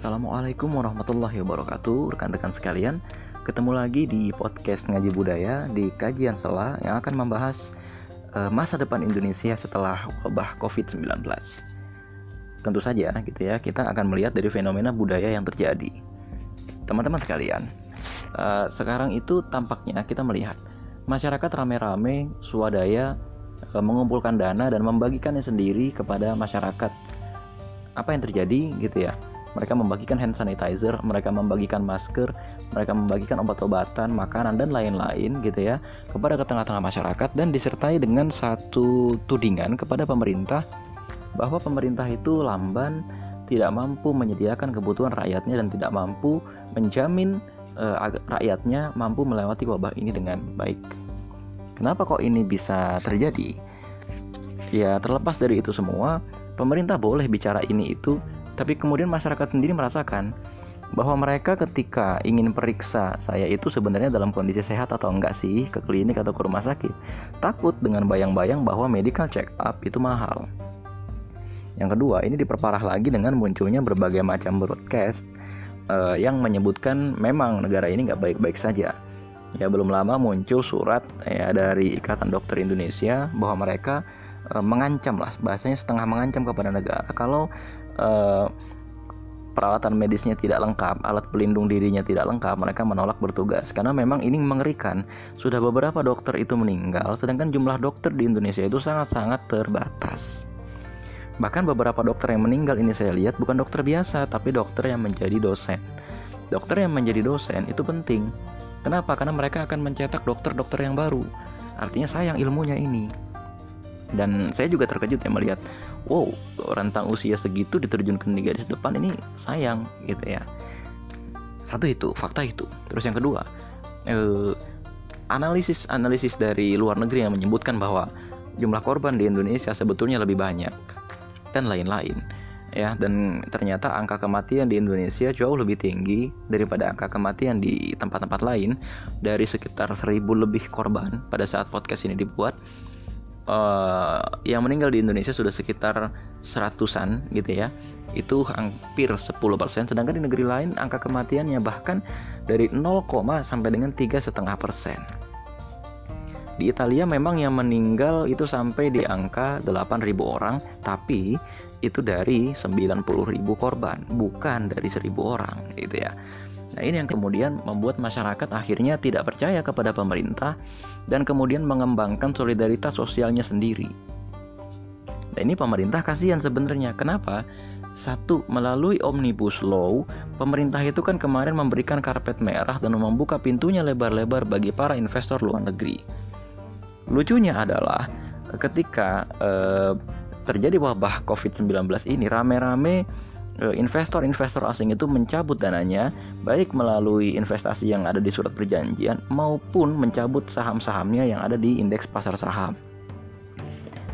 Assalamualaikum warahmatullahi wabarakatuh. Rekan-rekan sekalian Ketemu lagi di podcast Ngaji Budaya Di kajian sela yang akan membahas uh, Masa depan Indonesia setelah wabah COVID-19 Tentu saja gitu ya Kita akan melihat dari fenomena budaya yang terjadi. Teman-teman sekalian uh, Sekarang itu tampaknya kita melihat Masyarakat rame-rame swadaya uh, Mengumpulkan dana dan membagikannya sendiri kepada masyarakat. Apa yang terjadi gitu ya mereka membagikan hand sanitizer, mereka membagikan masker, mereka membagikan obat-obatan, makanan dan lain-lain gitu ya kepada ke tengah-tengah masyarakat dan disertai dengan satu tudingan kepada pemerintah bahwa pemerintah itu lamban, tidak mampu menyediakan kebutuhan rakyatnya dan tidak mampu menjamin uh, rakyatnya mampu melewati wabah ini dengan baik. Kenapa kok ini bisa terjadi? Ya, terlepas dari itu semua, pemerintah boleh bicara ini itu tapi kemudian masyarakat sendiri merasakan bahwa mereka ketika ingin periksa saya itu sebenarnya dalam kondisi sehat atau enggak sih ke klinik atau ke rumah sakit takut dengan bayang-bayang bahwa medical check up itu mahal. Yang kedua ini diperparah lagi dengan munculnya berbagai macam broadcast uh, yang menyebutkan memang negara ini nggak baik-baik saja. Ya belum lama muncul surat ya dari Ikatan Dokter Indonesia bahwa mereka uh, mengancam lah bahasanya setengah mengancam kepada negara. Kalau uh, peralatan medisnya tidak lengkap, alat pelindung dirinya tidak lengkap, mereka menolak bertugas karena memang ini mengerikan. Sudah beberapa dokter itu meninggal, sedangkan jumlah dokter di Indonesia itu sangat-sangat terbatas. Bahkan beberapa dokter yang meninggal ini saya lihat bukan dokter biasa, tapi dokter yang menjadi dosen. Dokter yang menjadi dosen itu penting. Kenapa? Karena mereka akan mencetak dokter-dokter yang baru. Artinya sayang ilmunya ini. Dan saya juga terkejut ya melihat wow rentang usia segitu diterjunkan di garis depan ini sayang gitu ya. Satu itu fakta itu. Terus yang kedua eh, analisis analisis dari luar negeri yang menyebutkan bahwa jumlah korban di Indonesia sebetulnya lebih banyak dan lain-lain ya. Dan ternyata angka kematian di Indonesia jauh lebih tinggi daripada angka kematian di tempat-tempat lain. Dari sekitar seribu lebih korban pada saat podcast ini dibuat uh, yang meninggal di Indonesia sudah sekitar seratusan gitu ya. Itu hampir 10% sedangkan di negeri lain angka kematiannya bahkan dari 0, sampai dengan tiga setengah persen. Di Italia memang yang meninggal itu sampai di angka 8.000 orang tapi itu dari 90.000 korban bukan dari 1.000 orang gitu ya Nah, ini yang kemudian membuat masyarakat akhirnya tidak percaya kepada pemerintah dan kemudian mengembangkan solidaritas sosialnya sendiri. Nah, ini pemerintah kasihan sebenarnya. Kenapa? Satu, melalui Omnibus Law, pemerintah itu kan kemarin memberikan karpet merah dan membuka pintunya lebar-lebar bagi para investor luar negeri. Lucunya adalah ketika eh, terjadi wabah COVID-19 ini rame-rame investor-investor asing itu mencabut dananya baik melalui investasi yang ada di surat perjanjian maupun mencabut saham-sahamnya yang ada di indeks pasar saham.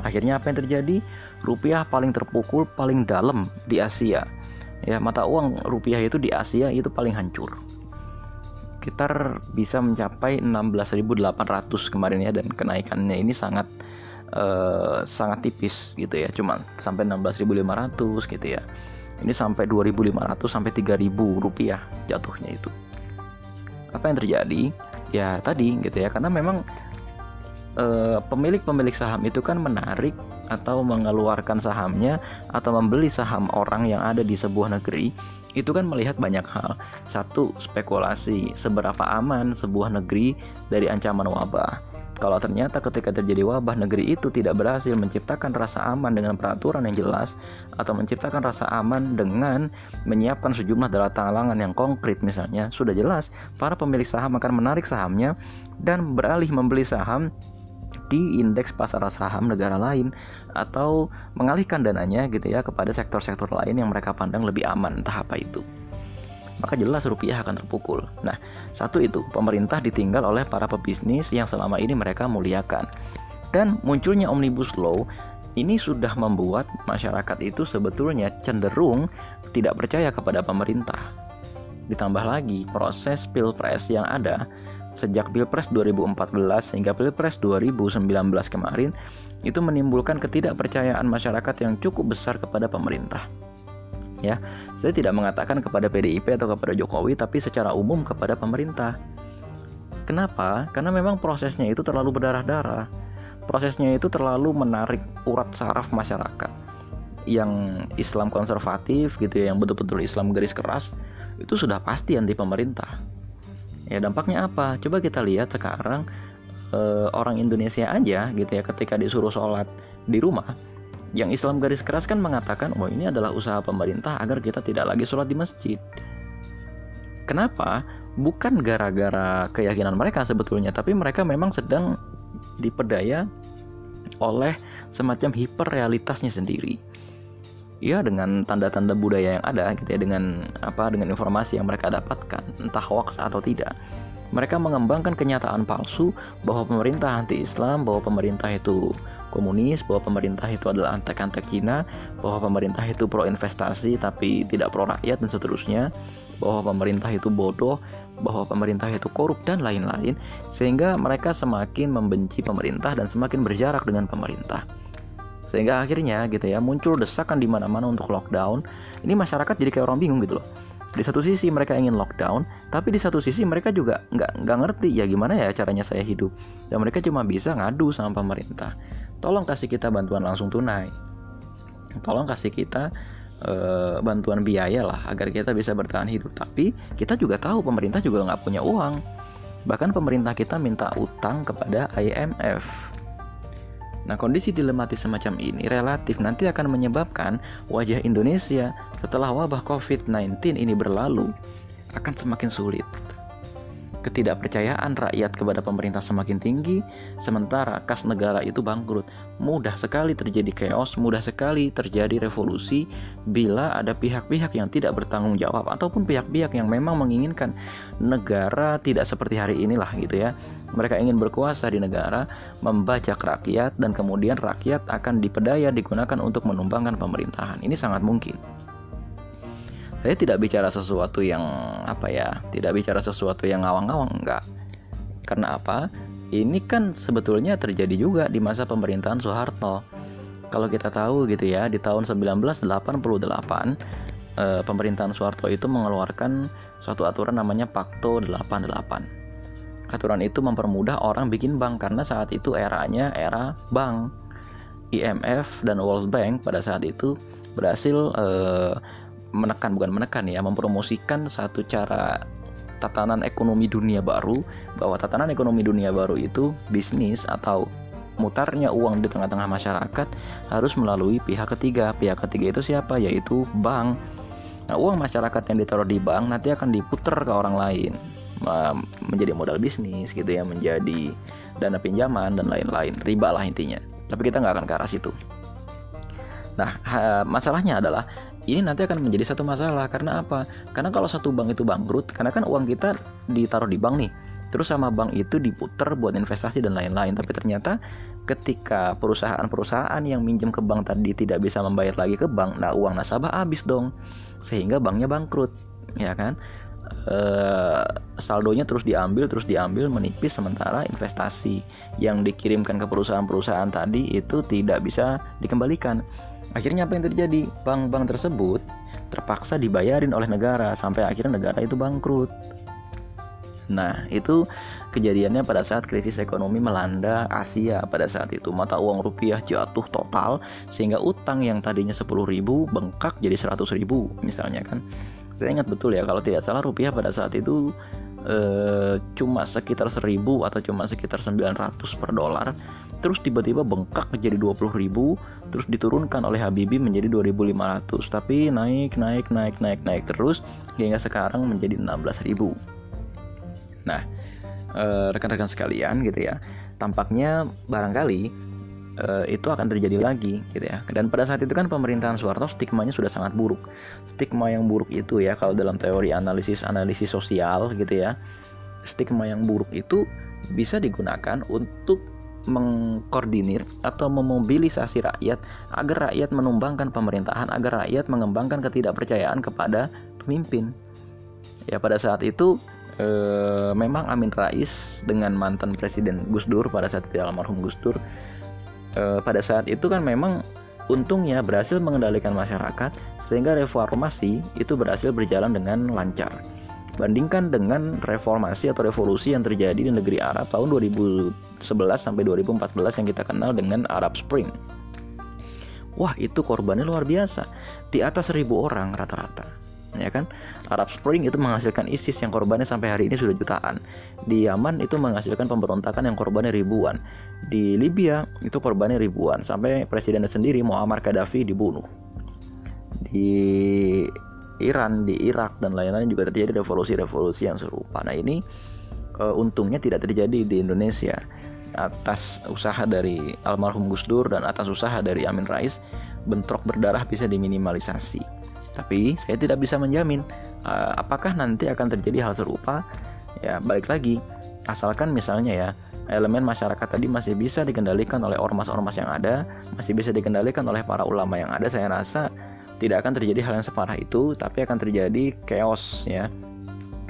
Akhirnya apa yang terjadi? Rupiah paling terpukul paling dalam di Asia. Ya, mata uang rupiah itu di Asia itu paling hancur. Sekitar bisa mencapai 16.800 kemarin ya dan kenaikannya ini sangat uh, sangat tipis gitu ya, cuma sampai 16.500 gitu ya ini sampai 2.500 sampai 3.000 rupiah jatuhnya itu apa yang terjadi ya tadi gitu ya karena memang eh, pemilik-pemilik saham itu kan menarik atau mengeluarkan sahamnya atau membeli saham orang yang ada di sebuah negeri itu kan melihat banyak hal. Satu, spekulasi seberapa aman sebuah negeri dari ancaman wabah. Kalau ternyata ketika terjadi wabah negeri itu tidak berhasil menciptakan rasa aman dengan peraturan yang jelas atau menciptakan rasa aman dengan menyiapkan sejumlah data talangan yang konkret misalnya, sudah jelas para pemilik saham akan menarik sahamnya dan beralih membeli saham di indeks pasar saham negara lain atau mengalihkan dananya gitu ya kepada sektor-sektor lain yang mereka pandang lebih aman entah apa itu maka jelas rupiah akan terpukul. Nah, satu itu, pemerintah ditinggal oleh para pebisnis yang selama ini mereka muliakan. Dan munculnya Omnibus Law ini sudah membuat masyarakat itu sebetulnya cenderung tidak percaya kepada pemerintah. Ditambah lagi proses pilpres yang ada sejak pilpres 2014 hingga pilpres 2019 kemarin itu menimbulkan ketidakpercayaan masyarakat yang cukup besar kepada pemerintah. Ya, saya tidak mengatakan kepada PDIP atau kepada Jokowi, tapi secara umum kepada pemerintah. Kenapa? Karena memang prosesnya itu terlalu berdarah-darah. Prosesnya itu terlalu menarik urat saraf masyarakat yang Islam konservatif gitu ya, yang betul-betul Islam garis keras itu sudah pasti anti pemerintah. Ya dampaknya apa? Coba kita lihat sekarang e, orang Indonesia aja gitu ya ketika disuruh sholat di rumah yang Islam garis keras kan mengatakan oh ini adalah usaha pemerintah agar kita tidak lagi sholat di masjid. Kenapa? Bukan gara-gara keyakinan mereka sebetulnya tapi mereka memang sedang dipedaya oleh semacam hiperrealitasnya sendiri. Ya dengan tanda-tanda budaya yang ada gitu ya dengan apa dengan informasi yang mereka dapatkan entah hoax atau tidak. Mereka mengembangkan kenyataan palsu bahwa pemerintah anti-Islam, bahwa pemerintah itu komunis, bahwa pemerintah itu adalah antek-antek Cina, bahwa pemerintah itu pro investasi tapi tidak pro rakyat dan seterusnya, bahwa pemerintah itu bodoh, bahwa pemerintah itu korup dan lain-lain, sehingga mereka semakin membenci pemerintah dan semakin berjarak dengan pemerintah. Sehingga akhirnya gitu ya muncul desakan di mana-mana untuk lockdown. Ini masyarakat jadi kayak orang bingung gitu loh. Di satu sisi mereka ingin lockdown, tapi di satu sisi mereka juga nggak nggak ngerti ya gimana ya caranya saya hidup. Dan mereka cuma bisa ngadu sama pemerintah tolong kasih kita bantuan langsung tunai. Tolong kasih kita e, bantuan biaya lah agar kita bisa bertahan hidup. Tapi kita juga tahu pemerintah juga nggak punya uang. Bahkan pemerintah kita minta utang kepada IMF Nah, kondisi dilematis semacam ini relatif nanti akan menyebabkan wajah Indonesia setelah wabah COVID-19 ini berlalu akan semakin sulit ketidakpercayaan rakyat kepada pemerintah semakin tinggi, sementara kas negara itu bangkrut. Mudah sekali terjadi chaos, mudah sekali terjadi revolusi bila ada pihak-pihak yang tidak bertanggung jawab ataupun pihak-pihak yang memang menginginkan negara tidak seperti hari inilah gitu ya. Mereka ingin berkuasa di negara, membajak rakyat dan kemudian rakyat akan dipedaya digunakan untuk menumbangkan pemerintahan. Ini sangat mungkin saya tidak bicara sesuatu yang apa ya tidak bicara sesuatu yang ngawang-ngawang enggak. Karena apa? Ini kan sebetulnya terjadi juga di masa pemerintahan Soeharto. Kalau kita tahu gitu ya di tahun 1988 eh, pemerintahan Soeharto itu mengeluarkan suatu aturan namanya Pakto 88 aturan itu mempermudah orang bikin bank karena saat itu eranya era bank. IMF dan World Bank pada saat itu berhasil eh, menekan bukan menekan ya mempromosikan satu cara tatanan ekonomi dunia baru bahwa tatanan ekonomi dunia baru itu bisnis atau mutarnya uang di tengah-tengah masyarakat harus melalui pihak ketiga. Pihak ketiga itu siapa? Yaitu bank. Nah, uang masyarakat yang ditaruh di bank nanti akan diputer ke orang lain menjadi modal bisnis gitu ya, menjadi dana pinjaman dan lain-lain. Riba lah intinya. Tapi kita nggak akan ke arah situ. Nah, masalahnya adalah ini nanti akan menjadi satu masalah karena apa? Karena kalau satu bank itu bangkrut, karena kan uang kita ditaruh di bank nih, terus sama bank itu diputer buat investasi dan lain-lain. Tapi ternyata ketika perusahaan-perusahaan yang minjem ke bank tadi tidak bisa membayar lagi ke bank, nah uang nasabah habis dong, sehingga banknya bangkrut, ya kan? E, saldonya terus diambil, terus diambil menipis sementara investasi yang dikirimkan ke perusahaan-perusahaan tadi itu tidak bisa dikembalikan. Akhirnya apa yang terjadi? Bank-bank tersebut terpaksa dibayarin oleh negara sampai akhirnya negara itu bangkrut. Nah, itu kejadiannya pada saat krisis ekonomi melanda Asia pada saat itu. Mata uang rupiah jatuh total sehingga utang yang tadinya 10.000 bengkak jadi 100.000 misalnya kan. Saya ingat betul ya kalau tidak salah rupiah pada saat itu eh, cuma sekitar 1000 atau cuma sekitar 900 per dolar terus tiba-tiba bengkak menjadi 20.000 terus diturunkan oleh Habibie menjadi 2.500 tapi naik naik naik naik naik terus hingga sekarang menjadi 16.000 nah eh, rekan-rekan sekalian gitu ya tampaknya barangkali eh, itu akan terjadi lagi gitu ya. Dan pada saat itu kan pemerintahan Soeharto stigmanya sudah sangat buruk. Stigma yang buruk itu ya kalau dalam teori analisis analisis sosial gitu ya stigma yang buruk itu bisa digunakan untuk mengkoordinir atau memobilisasi rakyat agar rakyat menumbangkan pemerintahan, agar rakyat mengembangkan ketidakpercayaan kepada pemimpin. Ya pada saat itu e, memang Amin Rais dengan mantan Presiden Gus Dur pada saat itu almarhum Gus Dur e, pada saat itu kan memang untungnya berhasil mengendalikan masyarakat sehingga reformasi itu berhasil berjalan dengan lancar. Bandingkan dengan reformasi atau revolusi yang terjadi di negeri Arab tahun 2011 sampai 2014 yang kita kenal dengan Arab Spring. Wah, itu korbannya luar biasa. Di atas seribu orang rata-rata ya kan? Arab Spring itu menghasilkan ISIS yang korbannya sampai hari ini sudah jutaan. Di Yaman itu menghasilkan pemberontakan yang korbannya ribuan. Di Libya itu korbannya ribuan. Sampai presidennya sendiri Muammar Gaddafi dibunuh. Di Iran di Irak dan lain-lain juga terjadi revolusi-revolusi yang serupa. Nah ini uh, untungnya tidak terjadi di Indonesia. Atas usaha dari almarhum Gus Dur dan atas usaha dari Amin Rais bentrok berdarah bisa diminimalisasi. Tapi saya tidak bisa menjamin uh, apakah nanti akan terjadi hal serupa. Ya, balik lagi, asalkan misalnya ya elemen masyarakat tadi masih bisa dikendalikan oleh ormas-ormas yang ada, masih bisa dikendalikan oleh para ulama yang ada, saya rasa tidak akan terjadi hal yang separah itu, tapi akan terjadi chaos ya.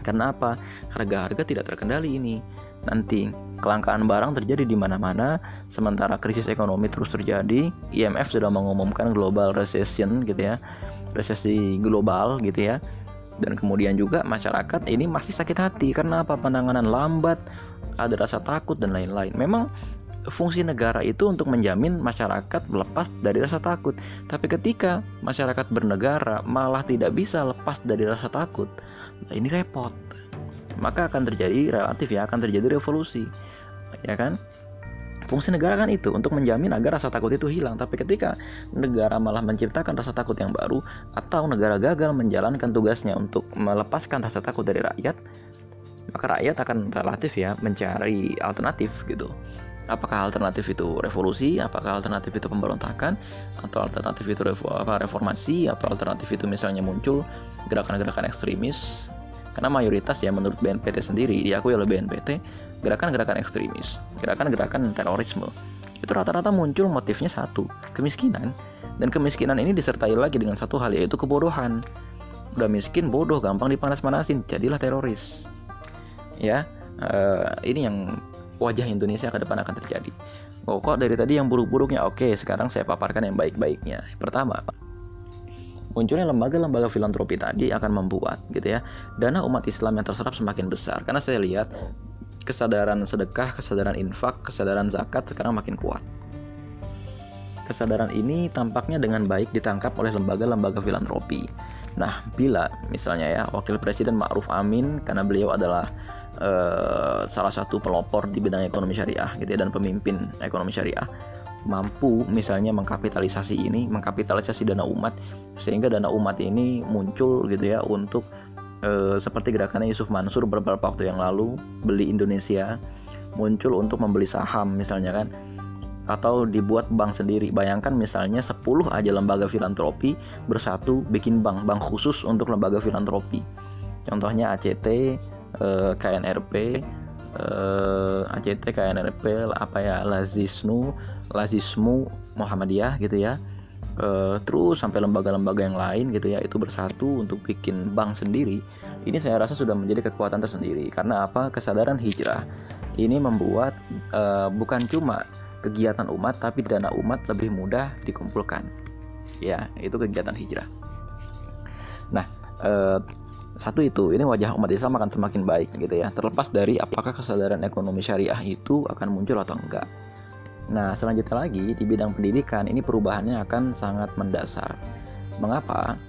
Karena apa? Harga-harga tidak terkendali ini. Nanti kelangkaan barang terjadi di mana-mana, sementara krisis ekonomi terus terjadi. IMF sudah mengumumkan global recession gitu ya resesi global gitu ya dan kemudian juga masyarakat ini masih sakit hati karena apa penanganan lambat ada rasa takut dan lain-lain memang fungsi negara itu untuk menjamin masyarakat lepas dari rasa takut tapi ketika masyarakat bernegara malah tidak bisa lepas dari rasa takut nah ini repot maka akan terjadi relatif ya akan terjadi revolusi ya kan Fungsi negara kan itu untuk menjamin agar rasa takut itu hilang. Tapi ketika negara malah menciptakan rasa takut yang baru atau negara gagal menjalankan tugasnya untuk melepaskan rasa takut dari rakyat, maka rakyat akan relatif ya mencari alternatif gitu. Apakah alternatif itu revolusi, apakah alternatif itu pemberontakan, atau alternatif itu reformasi, atau alternatif itu misalnya muncul gerakan-gerakan ekstremis karena mayoritas ya menurut BNPT sendiri diakui oleh BNPT gerakan-gerakan ekstremis, gerakan-gerakan terorisme itu rata-rata muncul motifnya satu, kemiskinan. Dan kemiskinan ini disertai lagi dengan satu hal yaitu kebodohan. Udah miskin, bodoh, gampang dipanas-panasin, jadilah teroris. Ya, uh, ini yang wajah Indonesia ke depan akan terjadi. Oh, kok dari tadi yang buruk-buruknya oke, sekarang saya paparkan yang baik-baiknya. Pertama, munculnya lembaga-lembaga filantropi tadi akan membuat gitu ya dana umat Islam yang terserap semakin besar karena saya lihat kesadaran sedekah, kesadaran infak, kesadaran zakat sekarang makin kuat. Kesadaran ini tampaknya dengan baik ditangkap oleh lembaga-lembaga filantropi. Nah, bila misalnya ya Wakil Presiden Ma'ruf Amin karena beliau adalah uh, salah satu pelopor di bidang ekonomi syariah gitu ya dan pemimpin ekonomi syariah mampu misalnya mengkapitalisasi ini, mengkapitalisasi dana umat sehingga dana umat ini muncul gitu ya untuk e, seperti gerakannya Yusuf Mansur beberapa waktu yang lalu beli Indonesia muncul untuk membeli saham misalnya kan atau dibuat bank sendiri. Bayangkan misalnya 10 aja lembaga filantropi bersatu bikin bank, bank khusus untuk lembaga filantropi. Contohnya ACT, eh, KNRP, eh, ACT, KNRP, apa ya, Lazisnu, Lazismu Muhammadiyah gitu ya. Uh, terus sampai lembaga-lembaga yang lain gitu ya itu bersatu untuk bikin bank sendiri. Ini saya rasa sudah menjadi kekuatan tersendiri. Karena apa? Kesadaran hijrah. Ini membuat uh, bukan cuma kegiatan umat tapi dana umat lebih mudah dikumpulkan. Ya itu kegiatan hijrah. Nah uh, satu itu ini wajah umat Islam akan semakin baik gitu ya terlepas dari apakah kesadaran ekonomi syariah itu akan muncul atau enggak Nah, selanjutnya lagi di bidang pendidikan ini perubahannya akan sangat mendasar. Mengapa?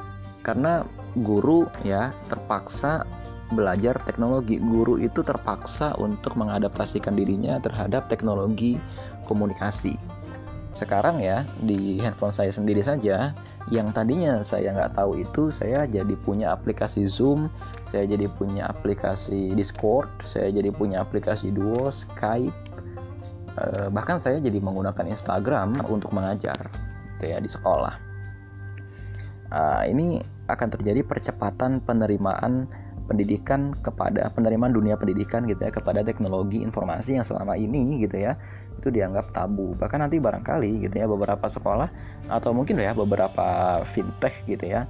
Karena guru ya terpaksa belajar teknologi. Guru itu terpaksa untuk mengadaptasikan dirinya terhadap teknologi komunikasi. Sekarang ya di handphone saya sendiri saja, yang tadinya saya nggak tahu itu, saya jadi punya aplikasi Zoom, saya jadi punya aplikasi Discord, saya jadi punya aplikasi Duo, Skype, Eh, bahkan saya jadi menggunakan Instagram untuk mengajar gitu ya di sekolah. Uh, ini akan terjadi percepatan penerimaan pendidikan kepada penerimaan dunia pendidikan gitu ya kepada teknologi informasi yang selama ini gitu ya itu dianggap tabu bahkan nanti barangkali gitu ya beberapa sekolah atau mungkin ya beberapa fintech gitu ya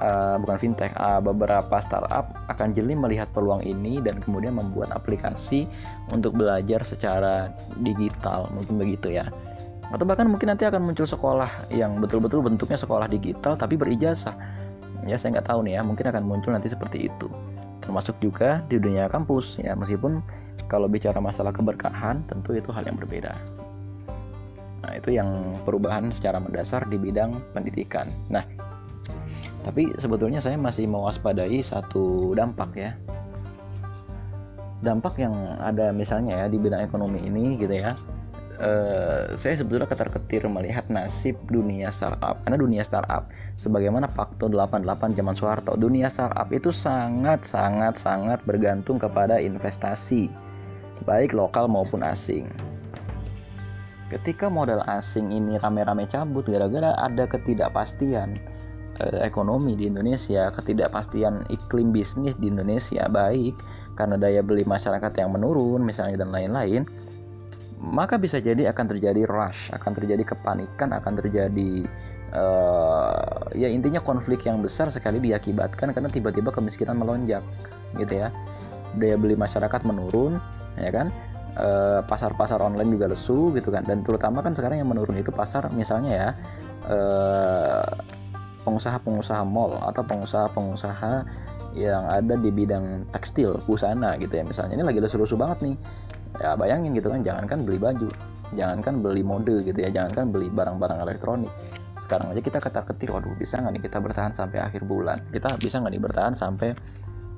uh, bukan fintech, uh, beberapa startup akan jeli melihat peluang ini dan kemudian membuat aplikasi untuk belajar secara digital, mungkin begitu ya. atau bahkan mungkin nanti akan muncul sekolah yang betul-betul bentuknya sekolah digital tapi berijazah ya saya nggak tahu nih ya mungkin akan muncul nanti seperti itu. Termasuk juga di dunia kampus ya meskipun kalau bicara masalah keberkahan tentu itu hal yang berbeda. Nah itu yang perubahan secara mendasar di bidang pendidikan. Nah tapi sebetulnya saya masih mewaspadai satu dampak ya. Dampak yang ada misalnya ya di bidang ekonomi ini gitu ya uh, saya sebetulnya ketar-ketir melihat nasib dunia startup. Karena dunia startup sebagaimana fakta 88 zaman Soeharto dunia startup itu sangat sangat sangat bergantung kepada investasi baik lokal maupun asing. Ketika modal asing ini rame-rame cabut gara-gara ada ketidakpastian eh, ekonomi di Indonesia, ketidakpastian iklim bisnis di Indonesia baik karena daya beli masyarakat yang menurun misalnya dan lain-lain, maka bisa jadi akan terjadi rush, akan terjadi kepanikan, akan terjadi uh, ya intinya konflik yang besar sekali diakibatkan karena tiba-tiba kemiskinan melonjak, gitu ya. Daya beli masyarakat menurun, ya kan? Eh, pasar-pasar online juga lesu gitu kan dan terutama kan sekarang yang menurun itu pasar misalnya ya uh, pengusaha-pengusaha mall atau pengusaha-pengusaha yang ada di bidang tekstil busana gitu ya misalnya ini lagi lesu-lesu banget nih ya bayangin gitu kan jangankan beli baju jangankan beli mode gitu ya jangankan beli barang-barang elektronik. Sekarang aja kita ketar-ketir waduh bisa nggak nih kita bertahan sampai akhir bulan? Kita bisa nggak nih bertahan sampai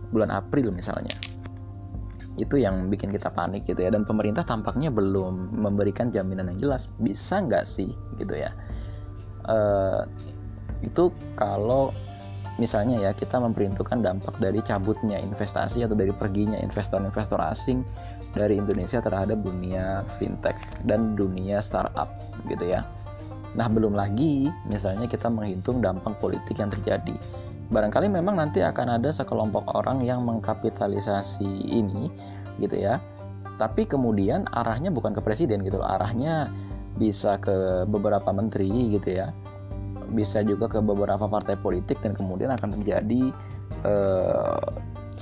bulan April misalnya? Itu yang bikin kita panik gitu ya dan pemerintah tampaknya belum memberikan jaminan yang jelas. Bisa nggak sih gitu ya? Uh, itu kalau misalnya ya kita memperhitungkan dampak dari cabutnya investasi atau dari perginya investor-investor asing dari Indonesia terhadap dunia fintech dan dunia startup gitu ya. Nah, belum lagi misalnya kita menghitung dampak politik yang terjadi. Barangkali memang nanti akan ada sekelompok orang yang mengkapitalisasi ini gitu ya. Tapi kemudian arahnya bukan ke presiden gitu loh, arahnya bisa ke beberapa menteri gitu ya. Bisa juga ke beberapa partai politik dan kemudian akan terjadi eh,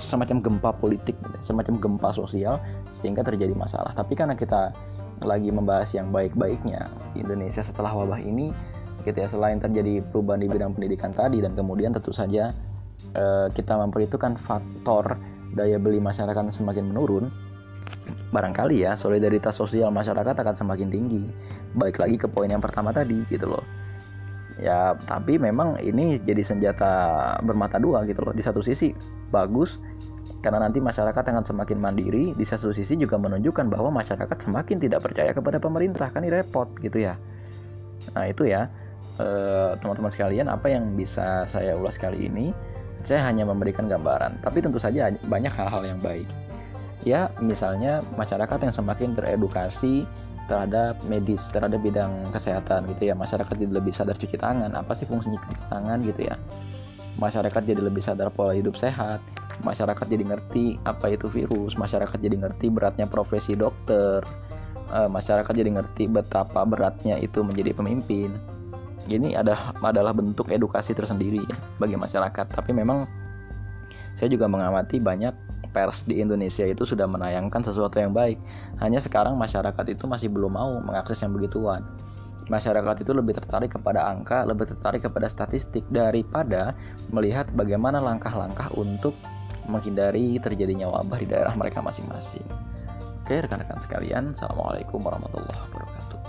semacam gempa politik, semacam gempa sosial sehingga terjadi masalah. Tapi karena kita lagi membahas yang baik-baiknya Indonesia setelah wabah ini, gitu ya selain terjadi perubahan di bidang pendidikan tadi dan kemudian tentu saja eh, kita memperhitungkan faktor daya beli masyarakat semakin menurun, barangkali ya solidaritas sosial masyarakat akan semakin tinggi. Baik lagi ke poin yang pertama tadi gitu loh ya tapi memang ini jadi senjata bermata dua gitu loh di satu sisi bagus karena nanti masyarakat akan semakin mandiri di satu sisi juga menunjukkan bahwa masyarakat semakin tidak percaya kepada pemerintah kan ini repot gitu ya. Nah itu ya eh, teman-teman sekalian apa yang bisa saya ulas kali ini saya hanya memberikan gambaran tapi tentu saja banyak hal-hal yang baik. Ya misalnya masyarakat yang semakin teredukasi terhadap medis terhadap bidang kesehatan gitu ya. Masyarakat jadi lebih sadar cuci tangan. Apa sih fungsinya cuci tangan gitu ya? Masyarakat jadi lebih sadar pola hidup sehat. Masyarakat jadi ngerti apa itu virus. Masyarakat jadi ngerti beratnya profesi dokter. Eh, masyarakat jadi ngerti betapa beratnya itu menjadi pemimpin. Ini ada adalah bentuk edukasi tersendiri bagi masyarakat. Tapi memang saya juga mengamati banyak pers di Indonesia itu sudah menayangkan sesuatu yang baik. Hanya sekarang masyarakat itu masih belum mau mengakses yang begituan. Masyarakat itu lebih tertarik kepada angka, lebih tertarik kepada statistik daripada melihat bagaimana langkah-langkah untuk menghindari terjadinya wabah di daerah mereka masing-masing. Oke, rekan-rekan sekalian, Assalamualaikum warahmatullahi wabarakatuh.